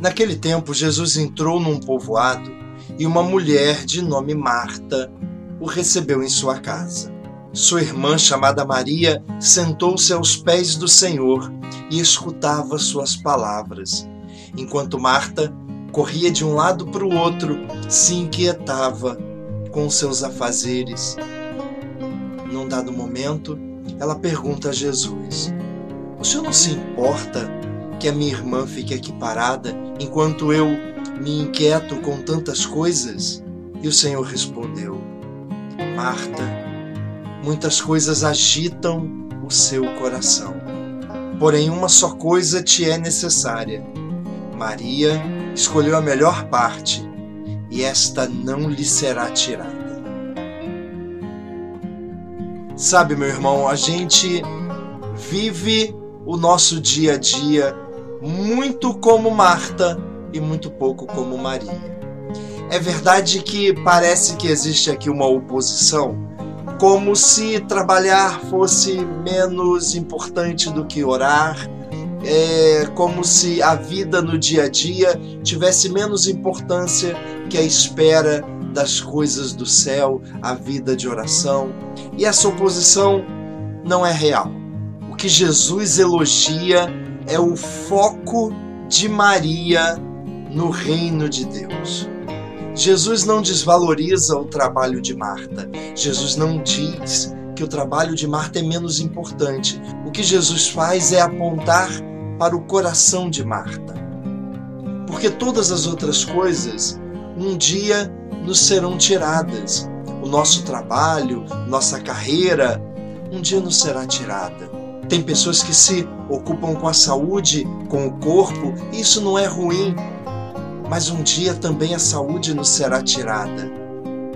Naquele tempo, Jesus entrou num povoado e uma mulher de nome Marta o recebeu em sua casa. Sua irmã, chamada Maria, sentou-se aos pés do Senhor e escutava suas palavras, enquanto Marta corria de um lado para o outro, se inquietava com seus afazeres. Num dado momento, ela pergunta a Jesus: O senhor não se importa que a minha irmã fique aqui parada enquanto eu me inquieto com tantas coisas? E o Senhor respondeu: Marta, muitas coisas agitam o seu coração. Porém, uma só coisa te é necessária. Maria escolheu a melhor parte, e esta não lhe será tirada. Sabe, meu irmão, a gente vive o nosso dia a dia muito como Marta e muito pouco como Maria. É verdade que parece que existe aqui uma oposição, como se trabalhar fosse menos importante do que orar, é como se a vida no dia a dia tivesse menos importância que a espera das coisas do céu, a vida de oração. E essa oposição não é real. O que Jesus elogia é o foco de Maria no reino de Deus. Jesus não desvaloriza o trabalho de Marta. Jesus não diz que o trabalho de Marta é menos importante. O que Jesus faz é apontar para o coração de Marta. Porque todas as outras coisas um dia nos serão tiradas. O nosso trabalho, nossa carreira, um dia nos será tirada. Tem pessoas que se ocupam com a saúde, com o corpo, e isso não é ruim, mas um dia também a saúde nos será tirada.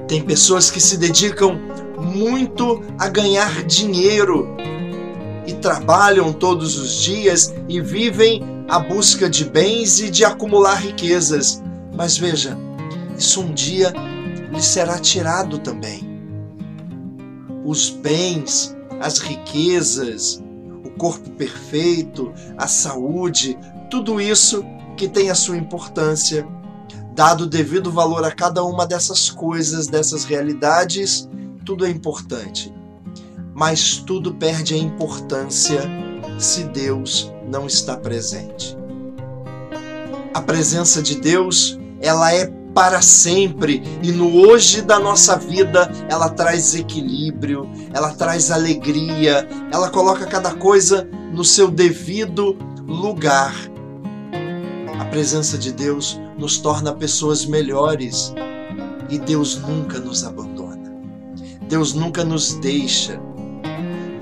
Tem pessoas que se dedicam muito a ganhar dinheiro e trabalham todos os dias e vivem à busca de bens e de acumular riquezas. Mas veja, isso um dia lhe será tirado também. Os bens, as riquezas, corpo perfeito, a saúde, tudo isso que tem a sua importância, dado o devido valor a cada uma dessas coisas, dessas realidades, tudo é importante. Mas tudo perde a importância se Deus não está presente. A presença de Deus, ela é para sempre e no hoje da nossa vida ela traz equilíbrio, ela traz alegria, ela coloca cada coisa no seu devido lugar a presença de Deus nos torna pessoas melhores e Deus nunca nos abandona. Deus nunca nos deixa.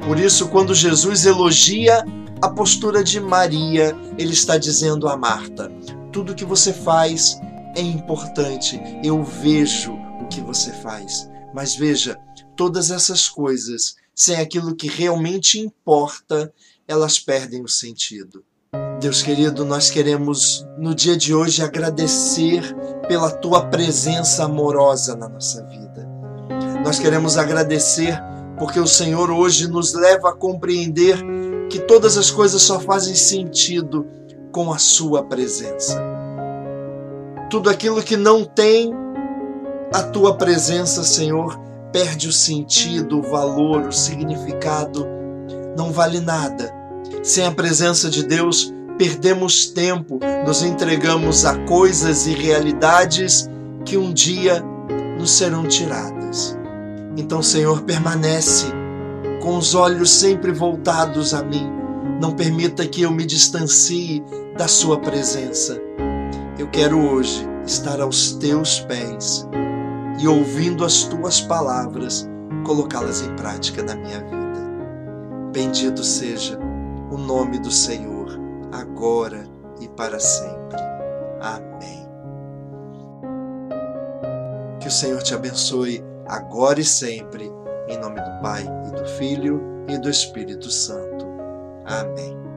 Por isso, quando Jesus elogia a postura de Maria, ele está dizendo a Marta: tudo que você faz é importante, eu vejo o que você faz. Mas veja, todas essas coisas, sem aquilo que realmente importa, elas perdem o sentido. Deus querido, nós queremos no dia de hoje agradecer pela tua presença amorosa na nossa vida. Nós queremos agradecer porque o Senhor hoje nos leva a compreender que todas as coisas só fazem sentido com a Sua presença. Tudo aquilo que não tem a Tua presença, Senhor, perde o sentido, o valor, o significado, não vale nada. Sem a presença de Deus, perdemos tempo, nos entregamos a coisas e realidades que um dia nos serão tiradas. Então, Senhor, permanece com os olhos sempre voltados a mim. Não permita que eu me distancie da Sua presença. Eu quero hoje estar aos Teus pés e ouvindo as Tuas palavras, colocá-las em prática na minha vida. Bendito seja o nome do Senhor agora e para sempre. Amém. Que o Senhor te abençoe agora e sempre, em nome do Pai e do Filho e do Espírito Santo. Amém.